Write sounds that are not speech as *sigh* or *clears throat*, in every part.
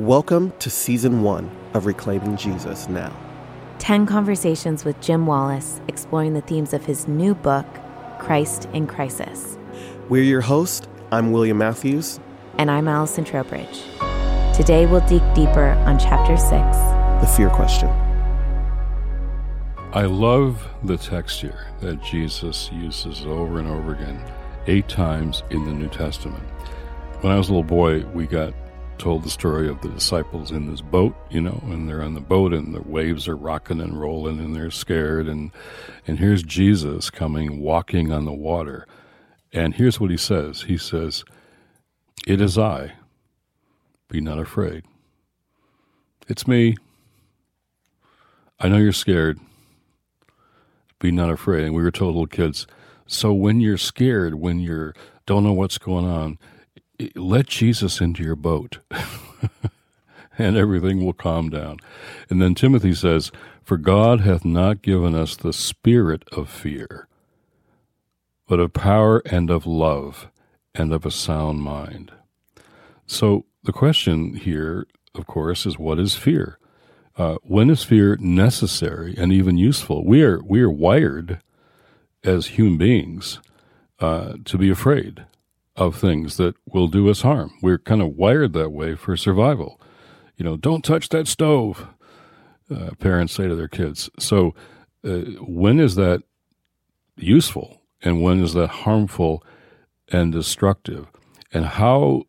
Welcome to season one of Reclaiming Jesus Now. 10 conversations with Jim Wallis exploring the themes of his new book, Christ in Crisis. We're your host. I'm William Matthews. And I'm Allison Trowbridge. Today we'll dig deeper on chapter 6 The Fear Question. I love the text here that Jesus uses over and over again, eight times in the New Testament. When I was a little boy, we got told the story of the disciples in this boat, you know, and they're on the boat and the waves are rocking and rolling and they're scared and and here's Jesus coming walking on the water. And here's what he says. He says, "It is I. Be not afraid. It's me. I know you're scared. Be not afraid." And we were told little kids, so when you're scared, when you're don't know what's going on, let Jesus into your boat *laughs* and everything will calm down. And then Timothy says, For God hath not given us the spirit of fear, but of power and of love and of a sound mind. So the question here, of course, is what is fear? Uh, when is fear necessary and even useful? We are we are wired as human beings uh, to be afraid of things that will do us harm. We're kind of wired that way for survival. You know, don't touch that stove, uh, parents say to their kids. So, uh, when is that useful and when is that harmful and destructive? And how,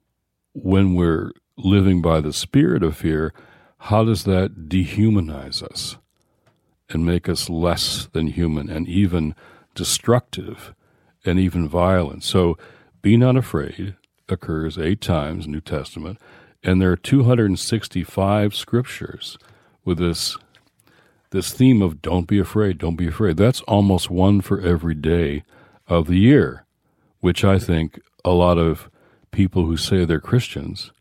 when we're living by the spirit of fear, how does that dehumanize us and make us less than human and even destructive and even violent? So, be not afraid occurs eight times New Testament, and there are 265 scriptures with this this theme of don't be afraid, don't be afraid. That's almost one for every day of the year, which I think a lot of people who say they're Christians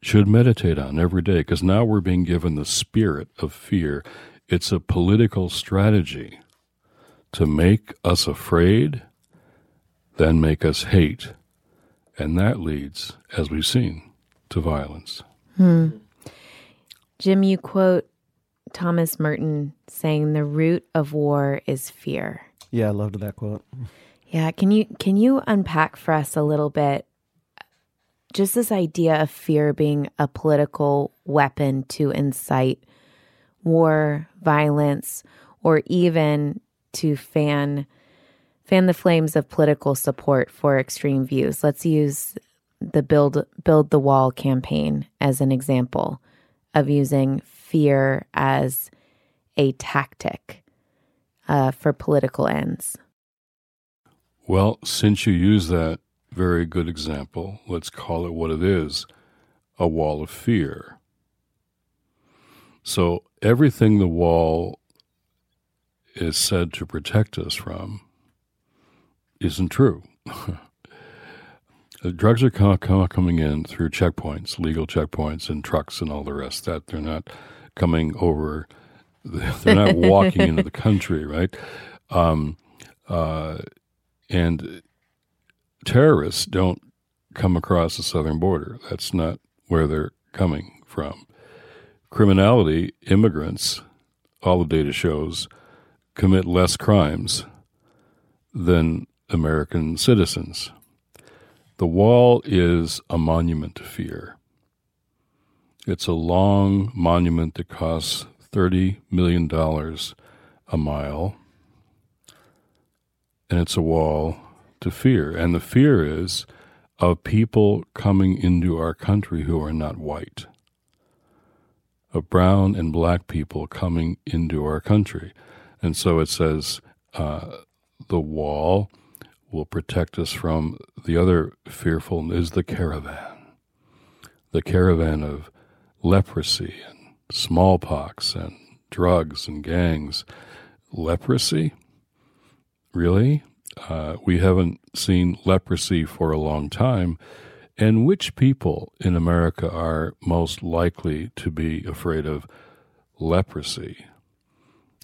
should meditate on every day because now we're being given the spirit of fear. It's a political strategy to make us afraid then make us hate. And that leads, as we've seen, to violence. Hmm. Jim, you quote Thomas Merton saying the root of war is fear. Yeah, I loved that quote. Yeah, can you can you unpack for us a little bit just this idea of fear being a political weapon to incite war, violence, or even to fan fan the flames of political support for extreme views. Let's use the build build the wall campaign as an example of using fear as a tactic uh, for political ends. Well, since you use that very good example, let's call it what it is a wall of fear. So, everything the wall is said to protect us from isn't true. *laughs* drugs are coming in through checkpoints, legal checkpoints, and trucks and all the rest. That they're not coming over. *laughs* They're not walking into the country, right? Um, uh, and terrorists don't come across the southern border. That's not where they're coming from. Criminality, immigrants, all the data shows, commit less crimes than American citizens. The wall is a monument to fear. It's a long monument that costs $30 million a mile, and it's a wall to fear. And the fear is of people coming into our country who are not white, of brown and black people coming into our country. And so it says uh, the wall will protect us from the other fearful is the caravan. The caravan of leprosy and smallpox and drugs and gangs. Leprosy? Really? Uh, we haven't seen leprosy for a long time. And which people in America are most likely to be afraid of leprosy?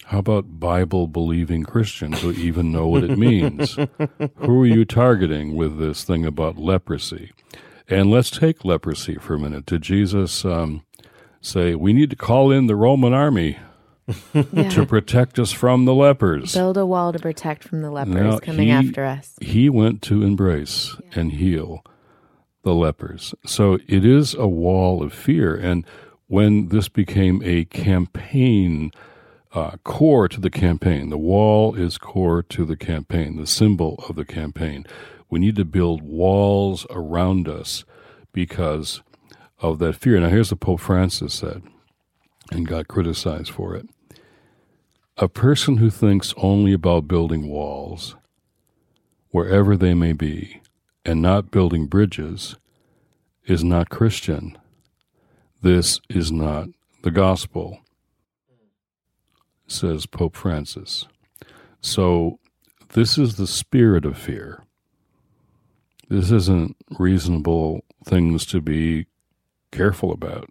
How about Bible believing Christians who even know what it means? *laughs* who are you targeting with this thing about leprosy? And let's take leprosy for a minute. Did Jesus um, say, we need to call in the Roman army *laughs* Yeah. to protect us from the lepers? Build a wall to protect from the lepers No, coming he- after us. He went to embrace and heal the lepers. So it is a wall of fear. And when this became a campaign, uh, core to the campaign, the wall is core to the campaign, the symbol of the campaign. We need to build walls around us because of that fear. Now, here's what Pope Francis said and got criticized for it. A person who thinks only about building walls wherever they may be, and not building bridges, is not Christian. This is not the gospel, says Pope Francis. So, this is the spirit of fear. This isn't reasonable things to be careful about.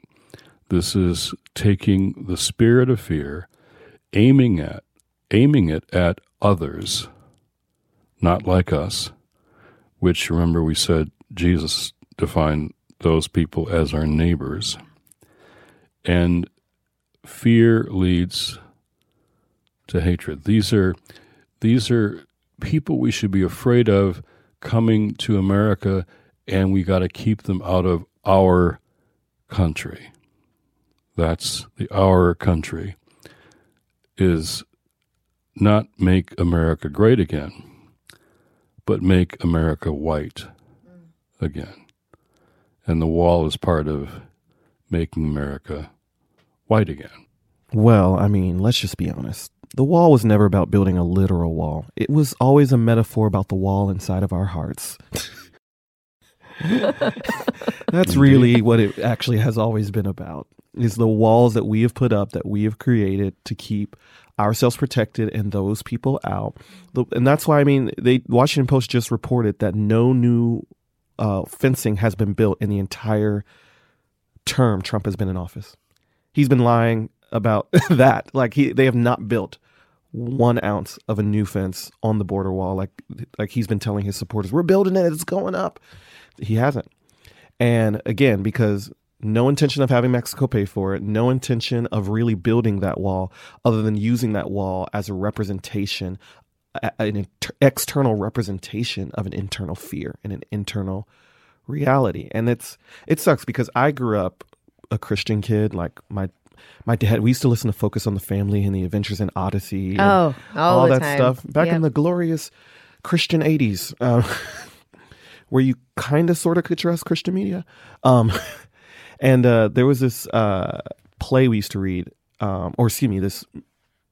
This is taking the spirit of fear, aiming at aiming it at others not like us, which remember we said Jesus defined those people as our neighbors. And fear leads to hatred. These are these are people we should be afraid of coming to America and we got to keep them out of our country. That's the our country is not make America great again but make America white again. And the wall is part of making America white again. Well, I mean, let's just be honest. The wall was never about building a literal wall. It was always a metaphor about the wall inside of our hearts. *laughs* That's really what it actually has always been about. Is the walls that we have put up that we have created to keep ourselves protected and those people out. And that's why I mean, they Washington Post just reported that no new uh, fencing has been built in the entire term Trump has been in office. He's been lying about *laughs* that. Like he, they have not built one ounce of a new fence on the border wall. Like like he's been telling his supporters, we're building it. It's going up. He hasn't. And again, because no intention of having Mexico pay for it, no intention of really building that wall, other than using that wall as a representation, an inter- external representation of an internal fear and an internal reality. And it's it sucks because I grew up a Christian kid. Like my my dad, we used to listen to Focus on the Family and the Adventures in Odyssey. and Oh, all, all that time. stuff back Yep. in the glorious Christian 80s, uh, *laughs* where you kind of sort of could trust Christian media. Um, *laughs* and uh, there was this uh, play we used to read, um, or excuse me, this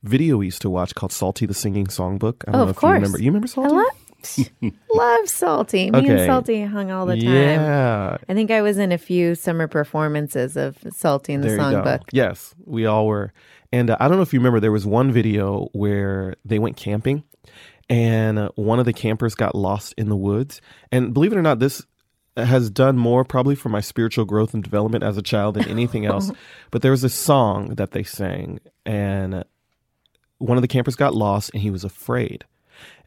video we used to watch called Psalty the Singing Songbook. I don't Oh, know of if course. you remember. You remember I Psalty? love, *laughs* love Psalty. Me Okay. and Psalty hung all the time. Yeah. I think I was in a few summer performances of Psalty in the There songbook. Yes, we all were. And uh, I don't know if you remember, there was one video where they went camping and uh, one of the campers got lost in the woods. And believe it or not, this has done more probably for my spiritual growth and development as a child than anything else. *laughs* but there was a song that they sang, and one of the campers got lost and he was afraid.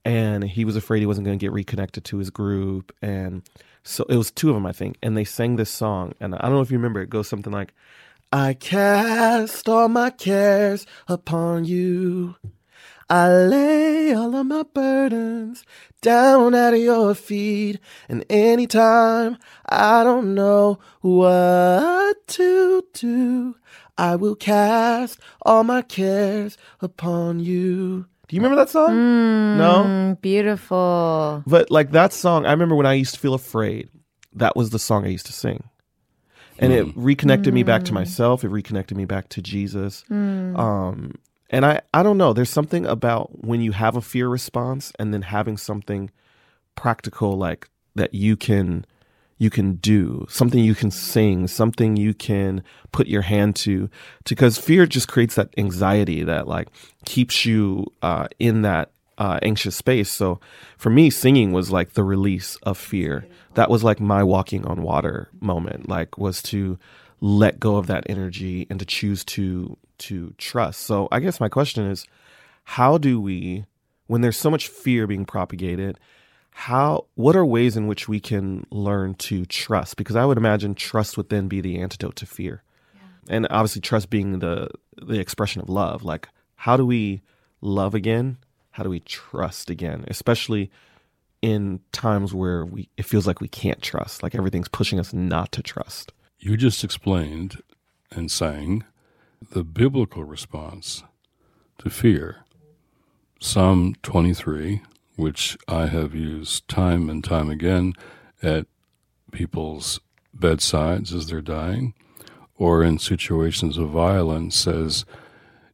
And he was afraid he wasn't going to get reconnected to his group. And so it was two of them, I think. And they sang this song. And I don't know if you remember, it goes something like, I cast all my cares upon you. I lay all of my burdens down at your feet. And anytime I don't know what to do, I will cast all my cares upon you. Do you remember that song? No? Mm, beautiful. But like that song, I remember when I used to feel afraid, that was the song I used to sing. And it reconnected me back to myself. It reconnected me back to Jesus. Um, and I, I don't know. There's something about when you have a fear response and then having something practical like that you can you can do something you can sing something you can put your hand to because fear just creates that anxiety that like keeps you uh, in that uh, anxious space. So for me singing was like the release of fear. That was like my walking on water moment like was to let go of that energy and to choose to to trust. So i guess my question is how do we when there's so much fear being propagated how what are ways in which we can learn to trust? Because i would imagine trust would then be the antidote to fear. Yeah. and obviously trust being the the expression of love. Like how do we love again? How do we trust again? Especially in times where we it feels like we can't trust like everything's pushing us not to trust. You just explained and sang the biblical response to fear. Psalm 23 which I have used time and time again at people's bedsides as they're dying, or in situations of violence, says,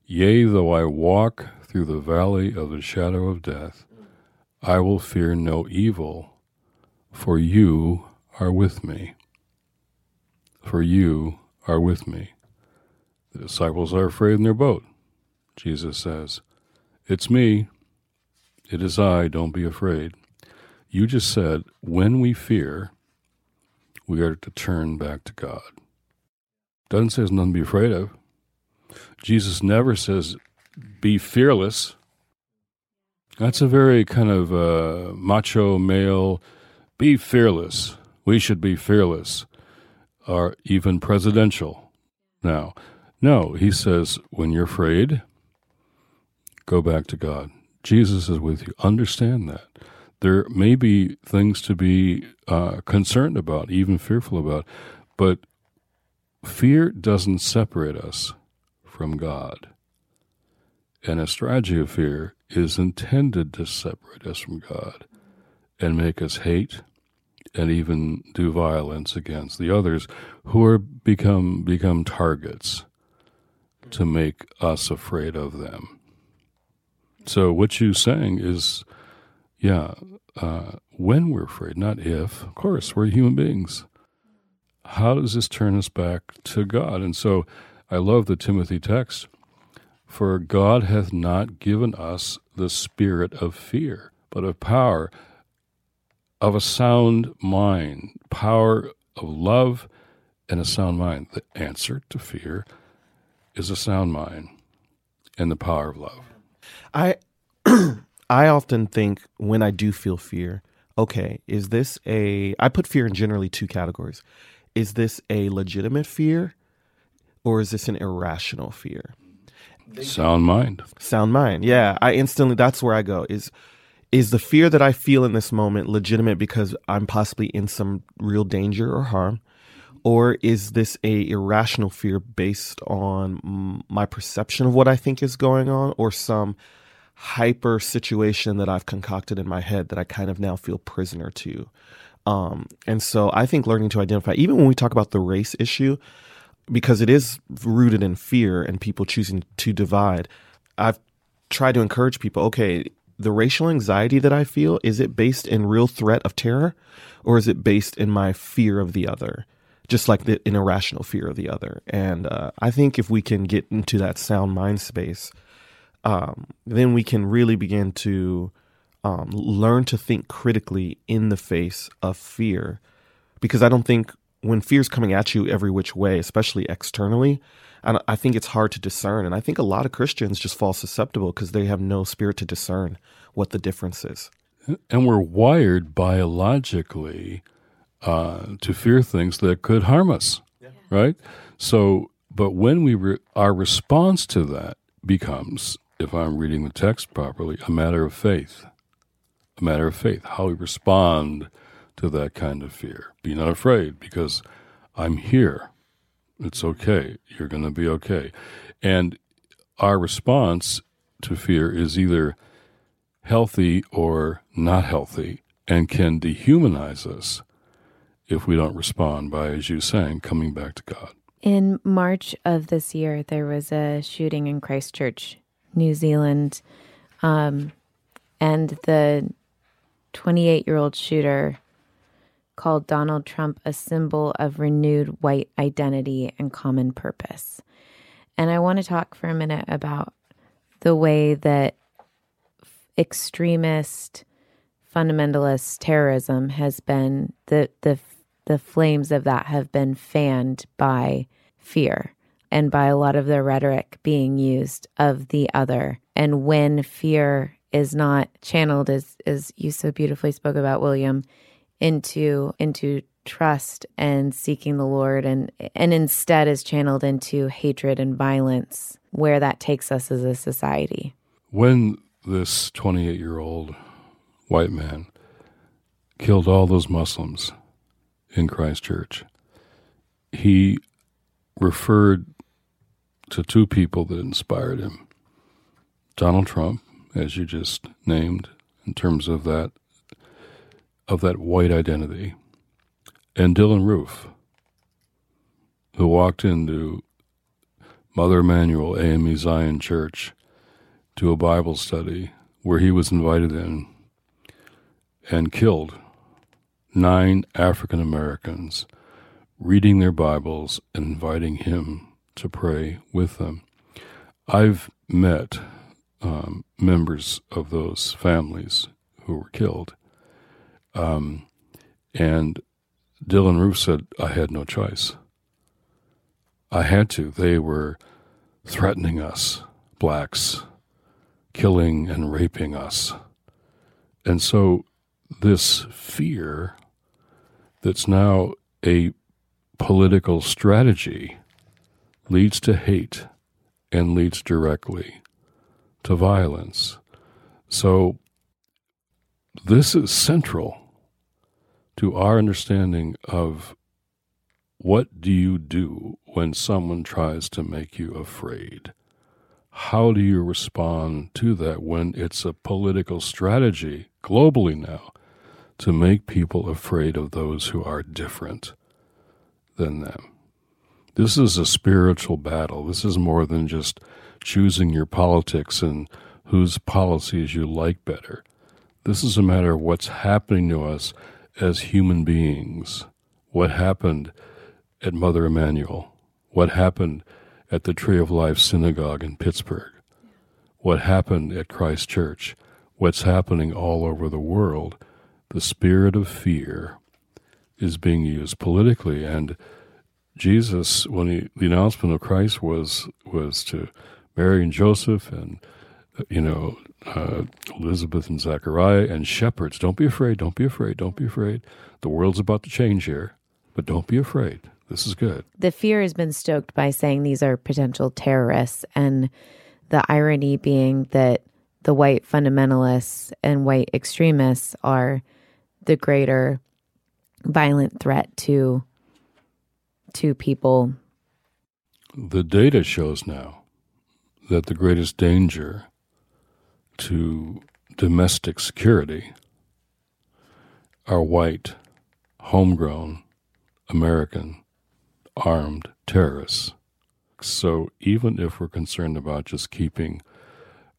Yea, though I walk through the valley of the shadow of death, I will fear no evil, for you are with me. For you are with me. The disciples are afraid in their boat. Jesus says, It's me. It is I, don't be afraid. You just said, when we fear, we are to turn back to God. Doesn't say there's nothing to be afraid of. Jesus never says, be fearless. That's a very kind of uh, macho male, be fearless. We should be fearless, or even presidential. Now, no, he says, when you're afraid, go back to God. Jesus is with you. Understand that. There may be things to be uh, concerned about, even fearful about, but fear doesn't separate us from God. And a strategy of fear is intended to separate us from God and make us hate and even do violence against the others who are become become targets to make us afraid of them. So what you're saying is, yeah, uh, when we're afraid, not if. Of course, we're human beings. How does this turn us back to God? And so I love the Timothy text. For God hath not given us the spirit of fear, but of power, of a sound mind, power of love and a sound mind. The answer to fear is a sound mind and the power of love. I *clears throat* I often think when I do feel fear, okay, is this a I put fear in generally two categories. Is this a legitimate fear or is this an irrational fear? Sound mind. Sound mind. Yeah, I instantly that's where I go. Is is the fear that I feel in this moment legitimate because I'm possibly in some real danger or harm? Or is this a irrational fear based on my perception of what I think is going on or some hyper situation that I've concocted in my head that I kind of now feel prisoner to. Um, and so I think learning to identify, even when we talk about the race issue, because it is rooted in fear and people choosing to divide, I've tried to encourage people okay, the racial anxiety that I feel, is it based in real threat of terror or is it based in my fear of the other? Just like the an irrational fear of the other. And uh, I think if we can get into that sound mind space, um, then we can really begin to um, learn to think critically in the face of fear. Because I don't think when fear is coming at you every which way, especially externally, and I think it's hard to discern. And I think a lot of Christians just fall susceptible because they have no spirit to discern what the difference is. And we're wired biologically uh, to fear things that could harm us, yeah. right? So, but when we re- our response to that becomes if I'm reading the text properly, a matter of faith. A matter of faith, how we respond to that kind of fear. Be not afraid because I'm here. It's okay. You're going to be okay. And our response to fear is either healthy or not healthy and can dehumanize us if we don't respond by, as you saying, coming back to God. In March of this year, there was a shooting in Christchurch New Zealand. Um, and the 28 year old shooter called Donald Trump a symbol of renewed white identity and common purpose. And I want to talk for a minute about the way that extremist fundamentalist terrorism has been the the the flames of that have been fanned by fear and by a lot of the rhetoric being used of the other. And when fear is not channeled as as you so beautifully spoke about William into into trust and seeking the Lord and and instead is channeled into hatred and violence where that takes us as a society. When this 28-year-old white man killed all those Muslims in Christchurch, he referred to two people that inspired him. Donald Trump, as you just named, in terms of that of that white identity, and Dylann Roof, who walked into Mother Emanuel AME Zion Church to a Bible study where he was invited in and killed nine African Americans reading their Bibles and inviting him to pray with them. I've met um, members of those families who were killed. Um, and Dylann Roof said, I had no choice. I had to. They were threatening us, blacks, killing and raping us. And so, this fear that's now a political strategy leads to hate and leads directly to violence. So, this is central to our understanding of what do you do when someone tries to make you afraid? How do you respond to that when it's a political strategy globally now to make people afraid of those who are different than them? This is a spiritual battle. This is more than just choosing your politics and whose policies you like better. This is a matter of what's happening to us as human beings. What happened at Mother Emanuel? What happened at the Tree of Life Synagogue in Pittsburgh? What happened at Christchurch? What's happening all over the world? The spirit of fear is being used politically and Jesus, when he, the announcement of Christ was was to Mary and Joseph and you know uh, Elizabeth and Zechariah and shepherds, don't be afraid, don't be afraid, don't be afraid. The world's about to change here, but don't be afraid. This is good. The fear has been stoked by saying these are potential terrorists, and the irony being that the white fundamentalists and white extremists are the greater violent threat to to people. The data shows now that the greatest danger to domestic security are white, homegrown, American, armed terrorists. So even if we're concerned about just keeping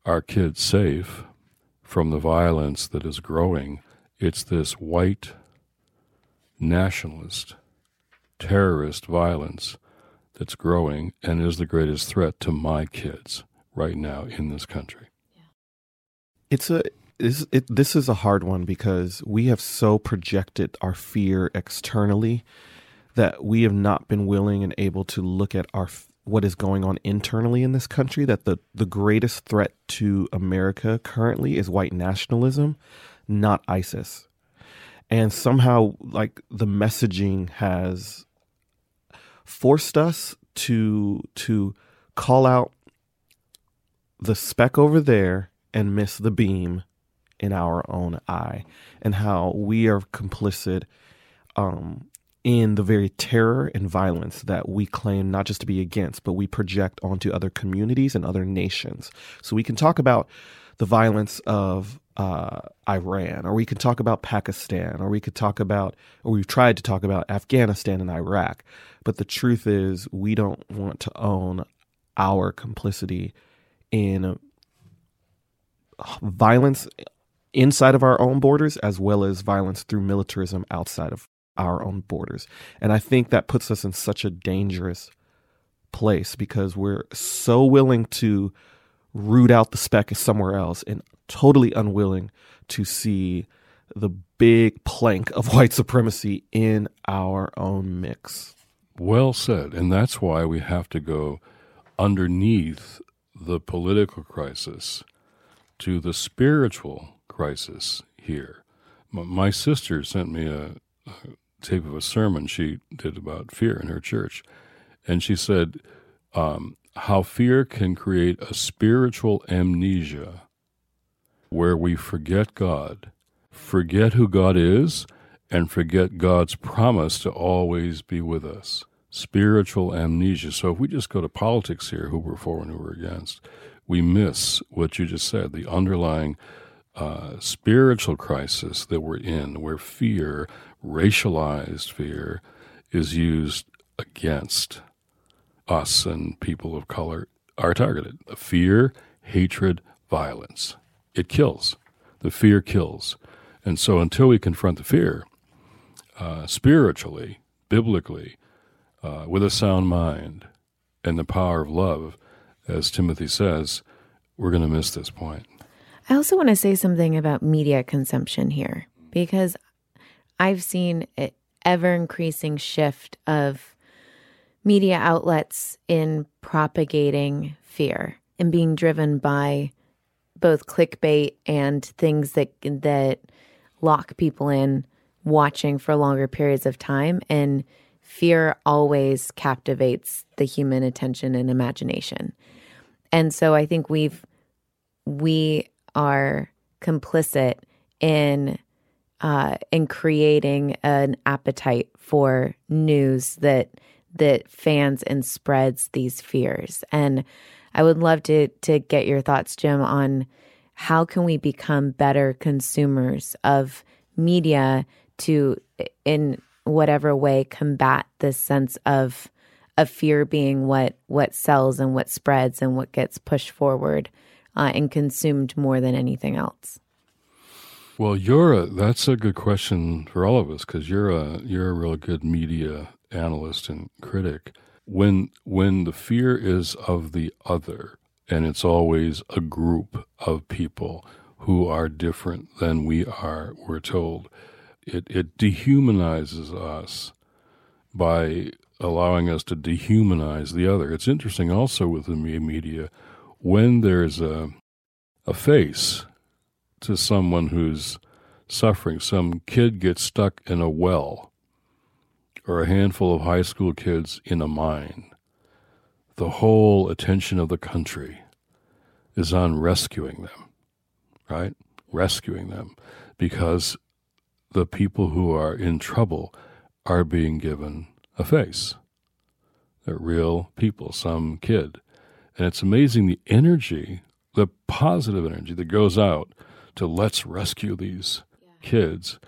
our kids safe from the violence that is growing, it's this white nationalist terrorist violence that's growing and is the greatest threat to my kids right now in this country. It's a it, this is a hard one because we have so projected our fear externally that we have not been willing and able to look at our what is going on internally in this country that the the greatest threat to America currently is white nationalism not ISIS and somehow like the messaging has forced us to to call out the speck over there and miss the beam in our own eye and how we are complicit um, in the very terror and violence that we claim not just to be against, but we project onto other communities and other nations. So we can talk about the violence of uh, Iran, or we could talk about Pakistan, or we could talk about, or we've tried to talk about Afghanistan and Iraq. But the truth is, we don't want to own our complicity in violence inside of our own borders as well as violence through militarism outside of our own borders. And I think that puts us in such a dangerous place because we're so willing to root out the speck somewhere else and totally unwilling to see the big plank of *laughs* white supremacy in our own mix. Well said. And that's why we have to go underneath the political crisis to the spiritual crisis here. My sister sent me a, a tape of a sermon she did about fear in her church, and she said um, how fear can create a spiritual amnesia where we forget God, forget who God is, and forget God's promise to always be with us. Spiritual amnesia. So if we just go to politics here, who we're for and who we're against, we miss what you just said the underlying uh, spiritual crisis that we're in, where fear, racialized fear, is used against us and people of color are targeted. Fear, hatred, violence. It kills. The fear kills. And so until we confront the fear, uh, spiritually, biblically, uh, with a sound mind and the power of love, as Timothy says, we're going to miss this point. I also want to say something about media consumption here because I've seen an ever increasing shift of media outlets in propagating fear and being driven by both clickbait and things that that lock people in watching for longer periods of time and fear always captivates the human attention and imagination. And so I think we've we are complicit in uh, in creating an appetite for news that that fans and spreads these fears. And I would love to to get your thoughts, Jim, on how can we become better consumers of media to in whatever way combat this sense of of fear being what what sells and what spreads and what gets pushed forward uh, and consumed more than anything else. Well, you're a, that's a good question for all of us because you're a you're a real good media analyst and critic. When when the fear is of the other, and it's always a group of people who are different than we are, we're told it, it dehumanizes us by allowing us to dehumanize the other. It's interesting also with the media when there's a, a face to someone who's suffering, some kid gets stuck in a well, or a handful of high school kids in a mine, the whole attention of the country is on rescuing them, right? Rescuing them because the people who are in trouble are being given a face. They're real people, some kid. And it's amazing the energy, the positive energy that goes out to let's rescue these yeah. kids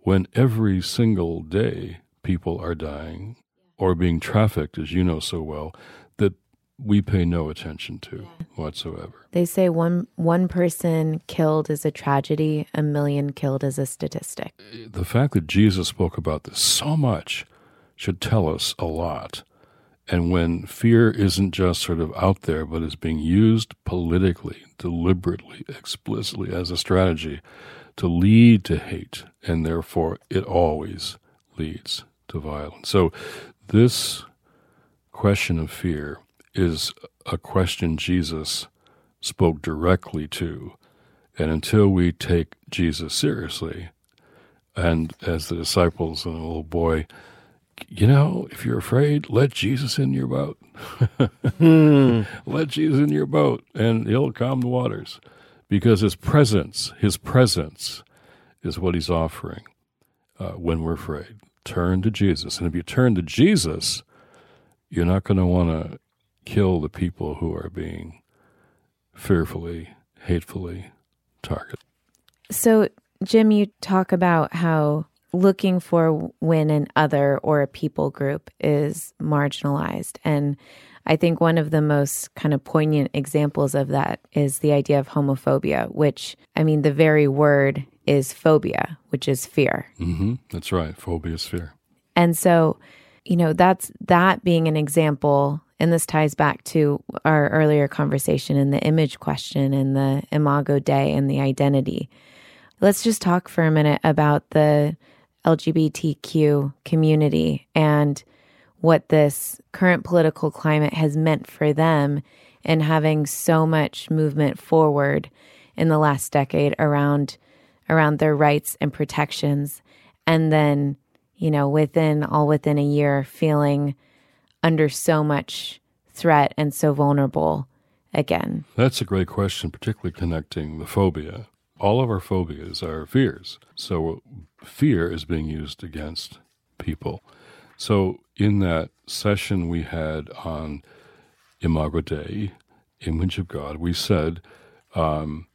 when every single day people are dying or being trafficked, as you know so well, that we pay no attention to yeah. whatsoever. They say one one person killed is a tragedy, a million killed is a statistic. Uh, the fact that Jesus spoke about this so much should tell us a lot. And when fear isn't just sort of out there, but is being used politically, deliberately, explicitly as a strategy to lead to hate, and therefore it always leads to violence. So, this question of fear is a question Jesus spoke directly to. And until we take Jesus seriously, and as the disciples and the little boy, you know, if you're afraid, let Jesus in your boat. hmm. *laughs* Let Jesus in your boat, and he'll calm the waters. Because his presence, his presence, is what he's offering uh, when we're afraid. Turn to Jesus. And if you turn to Jesus, you're not going to want to kill the people who are being fearfully, hatefully targeted. So, Jim, you talk about how looking for when an other or a people group is marginalized. And I think one of the most kind of poignant examples of that is the idea of homophobia, which, I mean, the very word is phobia, which is fear. Mm-hmm. That's right. Phobia is fear. And so, you know, that's that being an example and this ties back to our earlier conversation and the image question and the imago Dei and the identity. Let's just talk for a minute about the LGBTQ community and what this current political climate has meant for them and having so much movement forward in the last decade around around their rights and protections. And then you know within all within a year feeling under so much threat and so vulnerable again. That's a great question particularly connecting the phobia. All of our phobias are fears. So fear is being used against people so in that session we had on imago dei image of god we said um,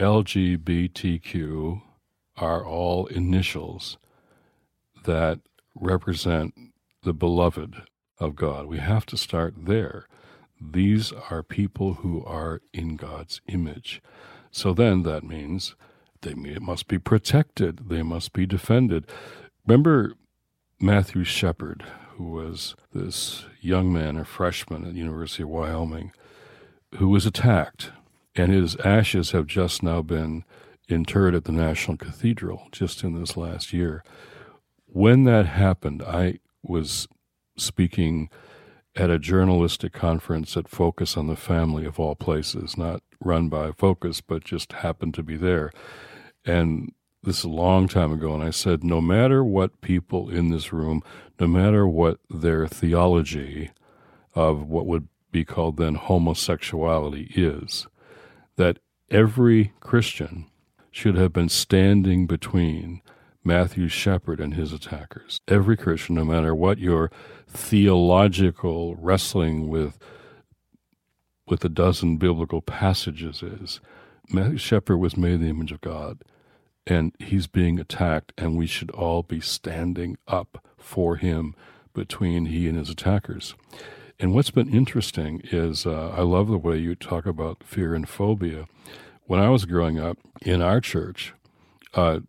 LGBTQ are all initials that represent the beloved of God. We have to start there. These are people who are in God's image. So then that means they must be protected, they must be defended. Remember Matthew Shepard, who was this young man, a freshman at the University of Wyoming, who was attacked and his ashes have just now been interred at the National Cathedral just in this last year. When that happened, I was speaking at a journalistic conference at Focus on the Family of all places, not run by Focus, but just happened to be there. And this is a long time ago, and I said, no matter what people in this room, no matter what their theology of what would be called then homosexuality is, that every Christian should have been standing between Matthew Shepard and his attackers. Every Christian, no matter what your theological wrestling with with a dozen biblical passages is, Matthew Shepard was made in the image of God, and he's being attacked, and we should all be standing up for him between he and his attackers. And what's been interesting is uh, I love the way you talk about fear and phobia. When I was growing up in our church, uh,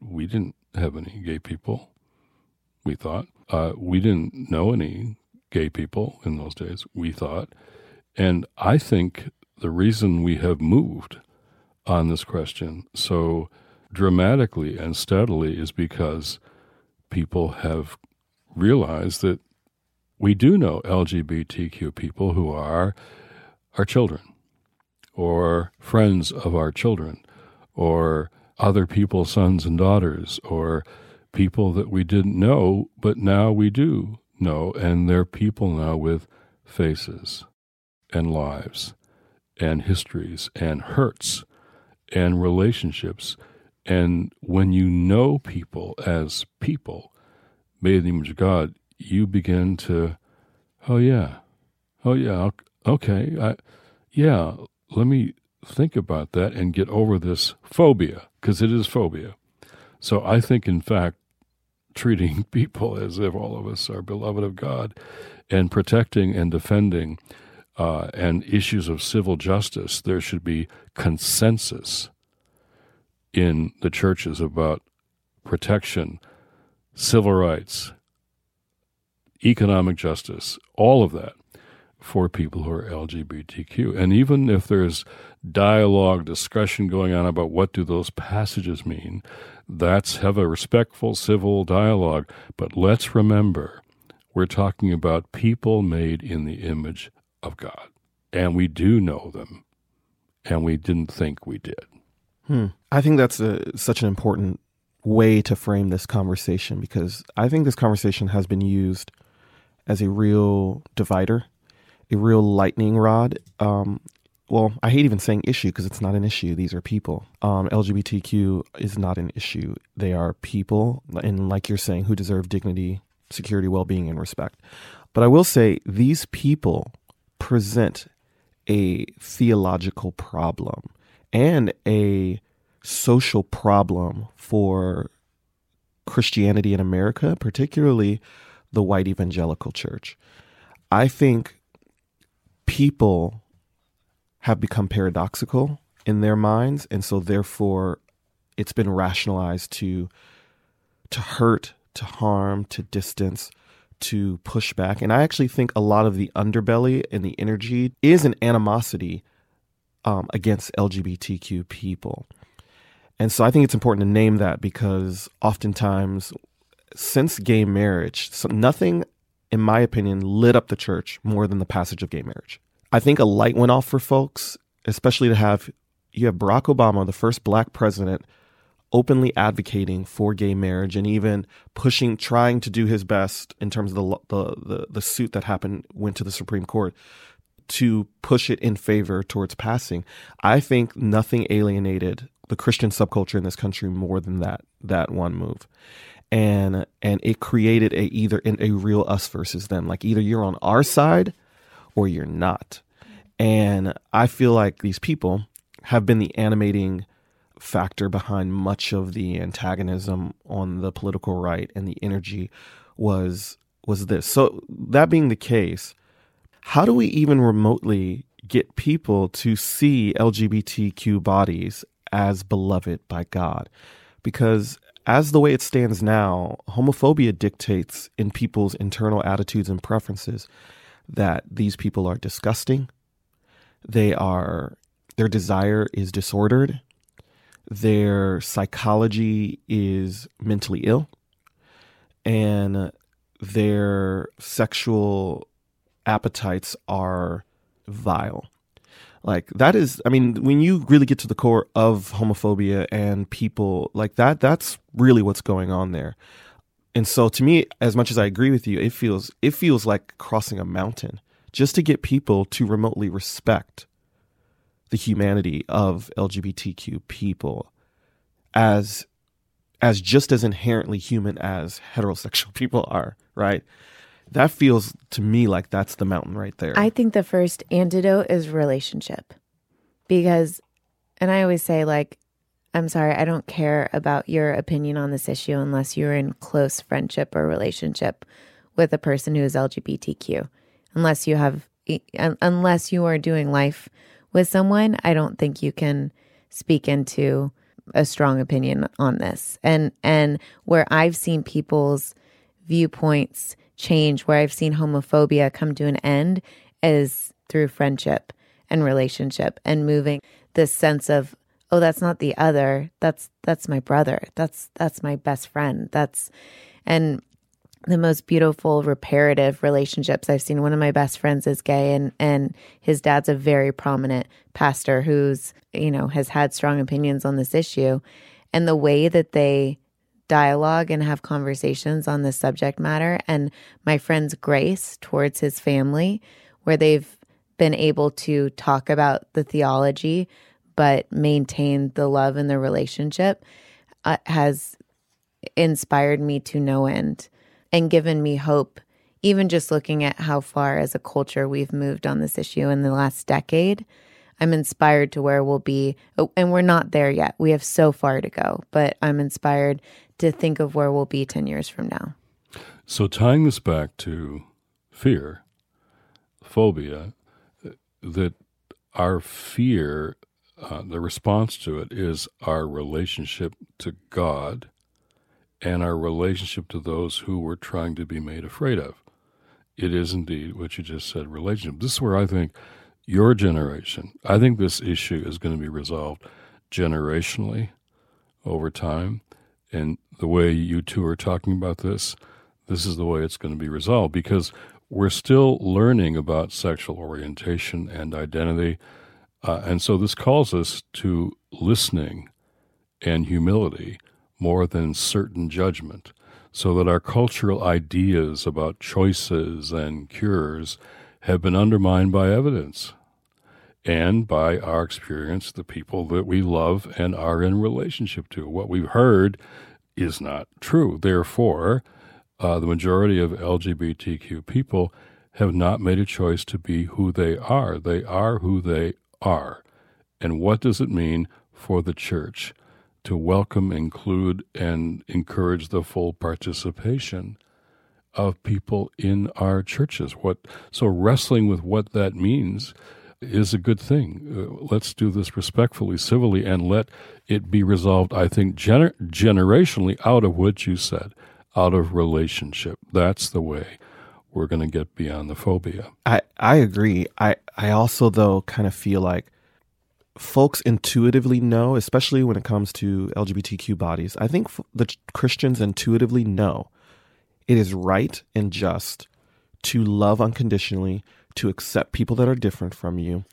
we didn't have any gay people, we thought. Uh, we didn't know any gay people in those days, we thought. And I think the reason we have moved on this question so dramatically and steadily is because people have realized that we do know LGBTQ people who are our children or friends of our children or other people's sons and daughters or people that we didn't know, but now we do know. And they're people now with faces and lives and histories and hurts and relationships. And when you know people as people made in the image of God, you begin to, oh yeah, oh yeah, okay, I, yeah, let me think about that and get over this phobia because it is phobia. So I think, in fact, treating *laughs* people as if all of us are beloved of God and protecting and defending uh, and issues of civil justice, there should be consensus in the churches about protection, civil rights, economic justice, all of that for people who are LGBTQ. And even if there's dialogue, discussion going on about what do those passages mean, that's have a respectful civil dialogue. But let's remember, we're talking about people made in the image of God. And we do know them. And we didn't think we did. Hmm. I think that's a, such an important way to frame this conversation because I think this conversation has been used – as a real divider, a real lightning rod. Um, well, I hate even saying issue because it's not an issue. These are people. Um, LGBTQ is not an issue. They are people, and like you're saying, who deserve dignity, security, well being, and respect. But I will say these people present a theological problem and a social problem for Christianity in America, particularly the white evangelical church. I think people have become paradoxical in their minds, and so therefore it's been rationalized to to hurt, to harm, to distance, to push back. And I actually think a lot of the underbelly and the energy is an animosity um, against LGBTQ people. And so I think it's important to name that because oftentimes since gay marriage, so nothing, in my opinion, lit up the church more than the passage of gay marriage. I think a light went off for folks, especially to have you have Barack Obama, the first black president, openly advocating for gay marriage and even pushing, trying to do his best in terms of the the the, the suit that happened went to the Supreme Court to push it in favor towards passing. I think nothing alienated the Christian subculture in this country more than that that one move. And and it created a either in a real us versus them. Like either you're on our side or you're not. And I feel like these people have been the animating factor behind much of the antagonism on the political right and the energy was was this. So that being the case, how do we even remotely get people to see LGBTQ bodies as beloved by God? Because as the way it stands now, homophobia dictates in people's internal attitudes and preferences that these people are disgusting. They are their desire is disordered. Their psychology is mentally ill. And their sexual appetites are vile. Like that is, I mean, when you really get to the core of homophobia and people like that, that's really what's going on there. And so to me, as much as I agree with you, it feels it feels like crossing a mountain just to get people to remotely respect the humanity of LGBTQ people as as just as inherently human as heterosexual *laughs* people are, right? That feels to me like that's the mountain right there. I think the first antidote is relationship. Because and I always say like I'm sorry, I don't care about your opinion on this issue unless you're in close friendship or relationship with a person who is LGBTQ. Unless you have unless you are doing life with someone, I don't think you can speak into a strong opinion on this. And and where I've seen people's viewpoints change where I've seen homophobia come to an end is through friendship and relationship and moving this sense of oh that's not the other that's that's my brother that's that's my best friend that's and the most beautiful reparative relationships I've seen. One of my best friends is gay and and his dad's a very prominent pastor who's, you know, has had strong opinions on this issue. And the way that they dialogue and have conversations on this subject matter. And my friend's grace towards his family, where they've been able to talk about the theology, but maintain the love in the relationship, uh, has inspired me to no end and given me hope. Even just looking at how far as a culture we've moved on this issue in the last decade, I'm inspired to where we'll be. Oh, and we're not there yet. We have so far to go, but I'm inspired to think of where we'll be 10 years from now. So, tying this back to fear, phobia, that our fear, uh, the response to it is our relationship to God and our relationship to those who we're trying to be made afraid of. It is indeed what you just said relationship. This is where I think your generation, I think this issue is going to be resolved generationally over time. And the way you two are talking about this, this is the way it's going to be resolved because we're still learning about sexual orientation and identity. Uh, and so this calls us to listening and humility more than certain judgment, so that our cultural ideas about choices and cures have been undermined by evidence and by our experience, the people that we love and are in relationship to. What we've heard is not true. Therefore, uh, the majority of LGBTQ people have not made a choice to be who they are. They are who they are. And what does it mean for the church to welcome, include, and encourage the full participation of people in our churches? What so wrestling with what that means is a good thing. Uh, let's do this respectfully, civilly, and let it be resolved, I think, gener- generationally out of what you said, out of relationship. That's the way we're going to get beyond the phobia. I, I agree. I, I also, though, kind of feel like folks intuitively know, especially when it comes to LGBTQ bodies, I think the Christians intuitively know it is right and just to love unconditionally, to accept people that are different from you,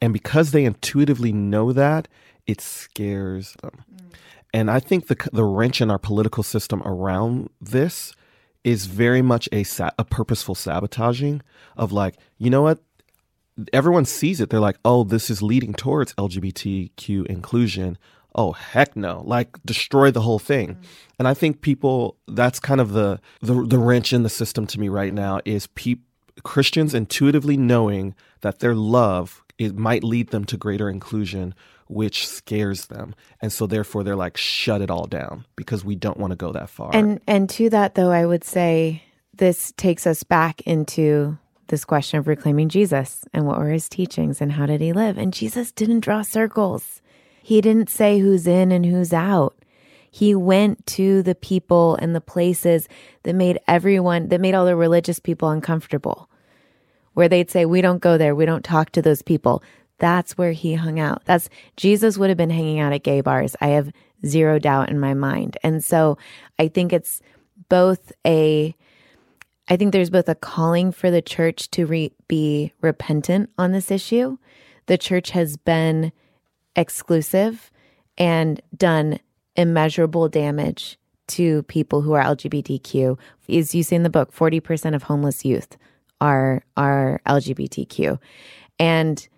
And because they intuitively know that, it scares them. Mm. And I think the the wrench in our political system around this is very much a a purposeful sabotaging of like, you know what? Everyone sees it. They're like, "Oh, this is leading towards LGBTQ inclusion." Oh, heck no. Like destroy the whole thing. Mm-hmm. And I think people that's kind of the the the wrench in the system to me right now is people Christians intuitively knowing that their love it might lead them to greater inclusion which scares them. And so therefore they're like shut it all down because we don't want to go that far. And and to that though i would say this takes us back into this question of reclaiming jesus and what were his teachings and how did he live? And jesus didn't draw circles. He didn't say who's in and who's out he went to the people and the places that made everyone that made all the religious people uncomfortable where they'd say we don't go there we don't talk to those people that's where he hung out. That's Jesus would have been hanging out at gay bars. I have zero doubt in my mind. And so I think it's both a I think there's both a calling for the church to re- be repentant on this issue. The church has been exclusive and done immeasurable damage to people who are LGBTQ. As you see in the book, 40% of homeless youth are are LGBTQ. And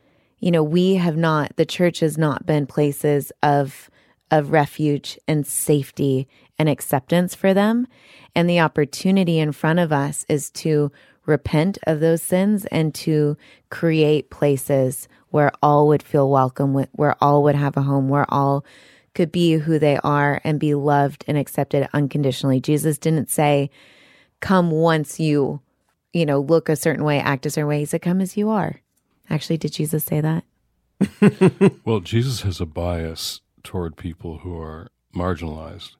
you know, we have not, the church has not been places of, of refuge and safety and acceptance for them. And the opportunity in front of us is to repent of those sins and to create places where all would feel welcome, where all would have a home, where all could be who they are and be loved and accepted unconditionally. Jesus didn't say, come once you, you know, look a certain way, act a certain way. He said, come as you are. Actually, did Jesus say that? *laughs* well, Jesus has a bias toward people who are marginalized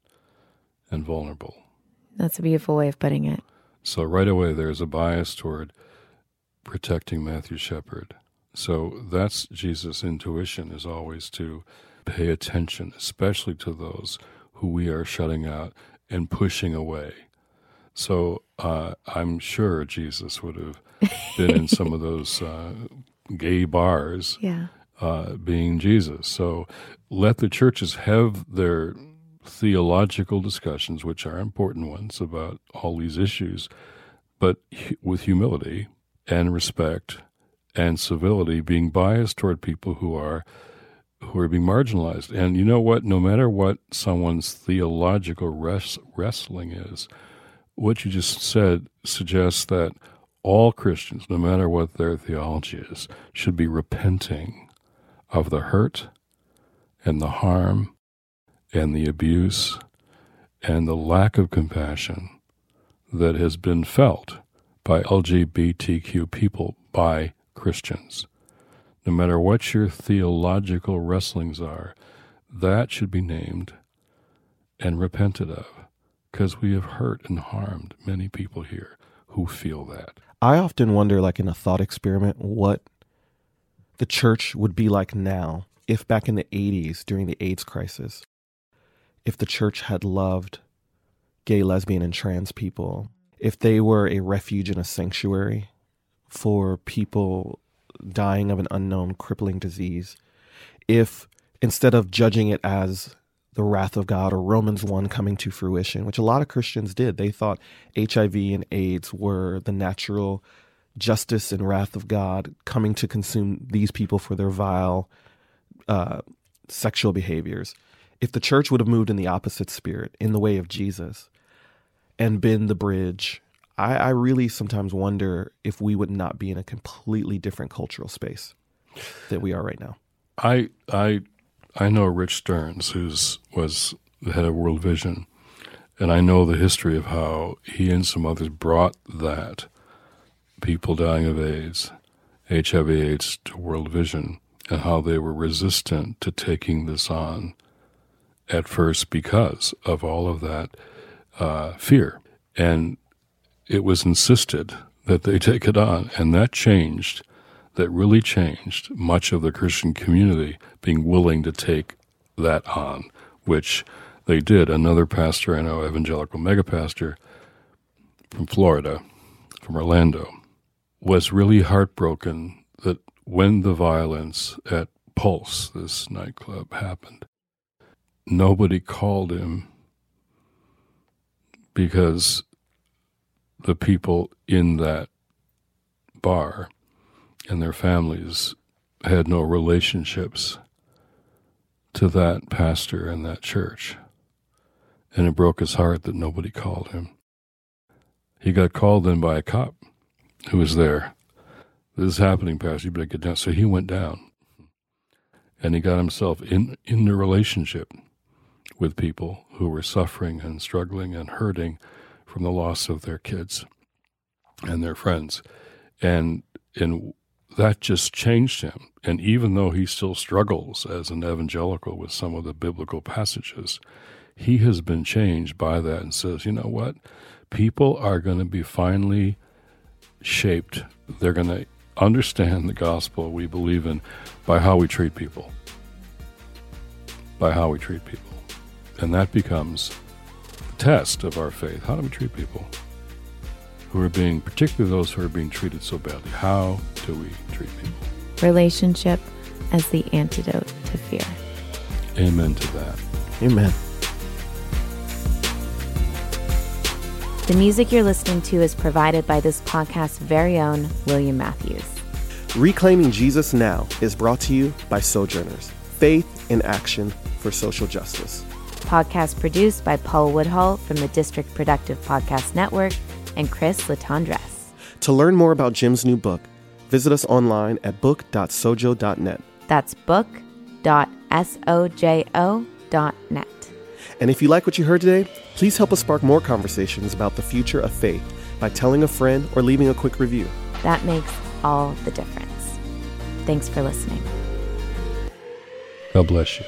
and vulnerable. That's a beautiful way of putting it. So, right away, there's a bias toward protecting Matthew Shepard. So, that's Jesus' intuition is always to pay attention, especially to those who we are shutting out and pushing away. So, uh, I'm sure Jesus would have been in some of those uh, gay bars, *laughs* yeah. uh, being Jesus. So let the churches have their theological discussions, which are important ones about all these issues, but with humility and respect and civility, being biased toward people who are who are being marginalized. And you know what? No matter what someone's theological res- wrestling is, what you just said suggests that all Christians, no matter what their theology is, should be repenting of the hurt and the harm and the abuse and the lack of compassion that has been felt by LGBTQ people by Christians. No matter what your theological wrestlings are, that should be named and repented of because we have hurt and harmed many people here who feel that. I often wonder, like in a thought experiment, what the church would be like now if back in the 80s during the AIDS crisis, if the church had loved gay, lesbian, and trans people, if they were a refuge and a sanctuary for people dying of an unknown crippling disease, if instead of judging it as the wrath of God or Romans 1 coming to fruition, which a lot of Christians did. They thought HIV and AIDS were the natural justice and wrath of God coming to consume these people for their vile uh, sexual behaviors. If the church would have moved in the opposite spirit, in the way of Jesus, and been the bridge, I, I really sometimes wonder if we would not be in a completely different cultural space that we are right now. I I I know Rich Stearns, who's was the head of World Vision, and I know the history of how he and some others brought that people dying of AIDS, HIV/AIDS, to World Vision, and how they were resistant to taking this on at first because of all of that uh, fear, and it was insisted that they take it on, and that changed that really changed much of the Christian community being willing to take that on, which they did. Another pastor I know, evangelical megapastor from Florida, from Orlando, was really heartbroken that when the violence at Pulse, this nightclub, happened, nobody called him because the people in that bar and their families had no relationships to that pastor and that church. And it broke his heart that nobody called him. He got called in by a cop who was there. This is happening, Pastor. You better get down. So he went down and he got himself in, in the relationship with people who were suffering and struggling and hurting from the loss of their kids and their friends. And and that just changed him. And even though he still struggles as an evangelical with some of the biblical passages, he has been changed by that and says, you know what? People are going to be finally shaped. They're going to understand the gospel we believe in by how we treat people. By how we treat people. And that becomes test of our faith. How do we treat people who are being, particularly those who are being treated so badly? How do we treat people? Relationship as the antidote to fear. Amen to that. Amen. The music you're listening to is provided by this podcast's very own William Matthews. Reclaiming Jesus Now is brought to you by Sojourners, faith in action for social justice. Podcast produced by Paul Woodhull from the District Productive Podcast Network and Chris LaTondresse. To learn more about Jim's new book, visit us online at book.sojo.net. That's book.sojo.net. And if you like what you heard today, please help us spark more conversations about the future of faith by telling a friend or leaving a quick review. That makes all the difference. Thanks for listening. God bless you.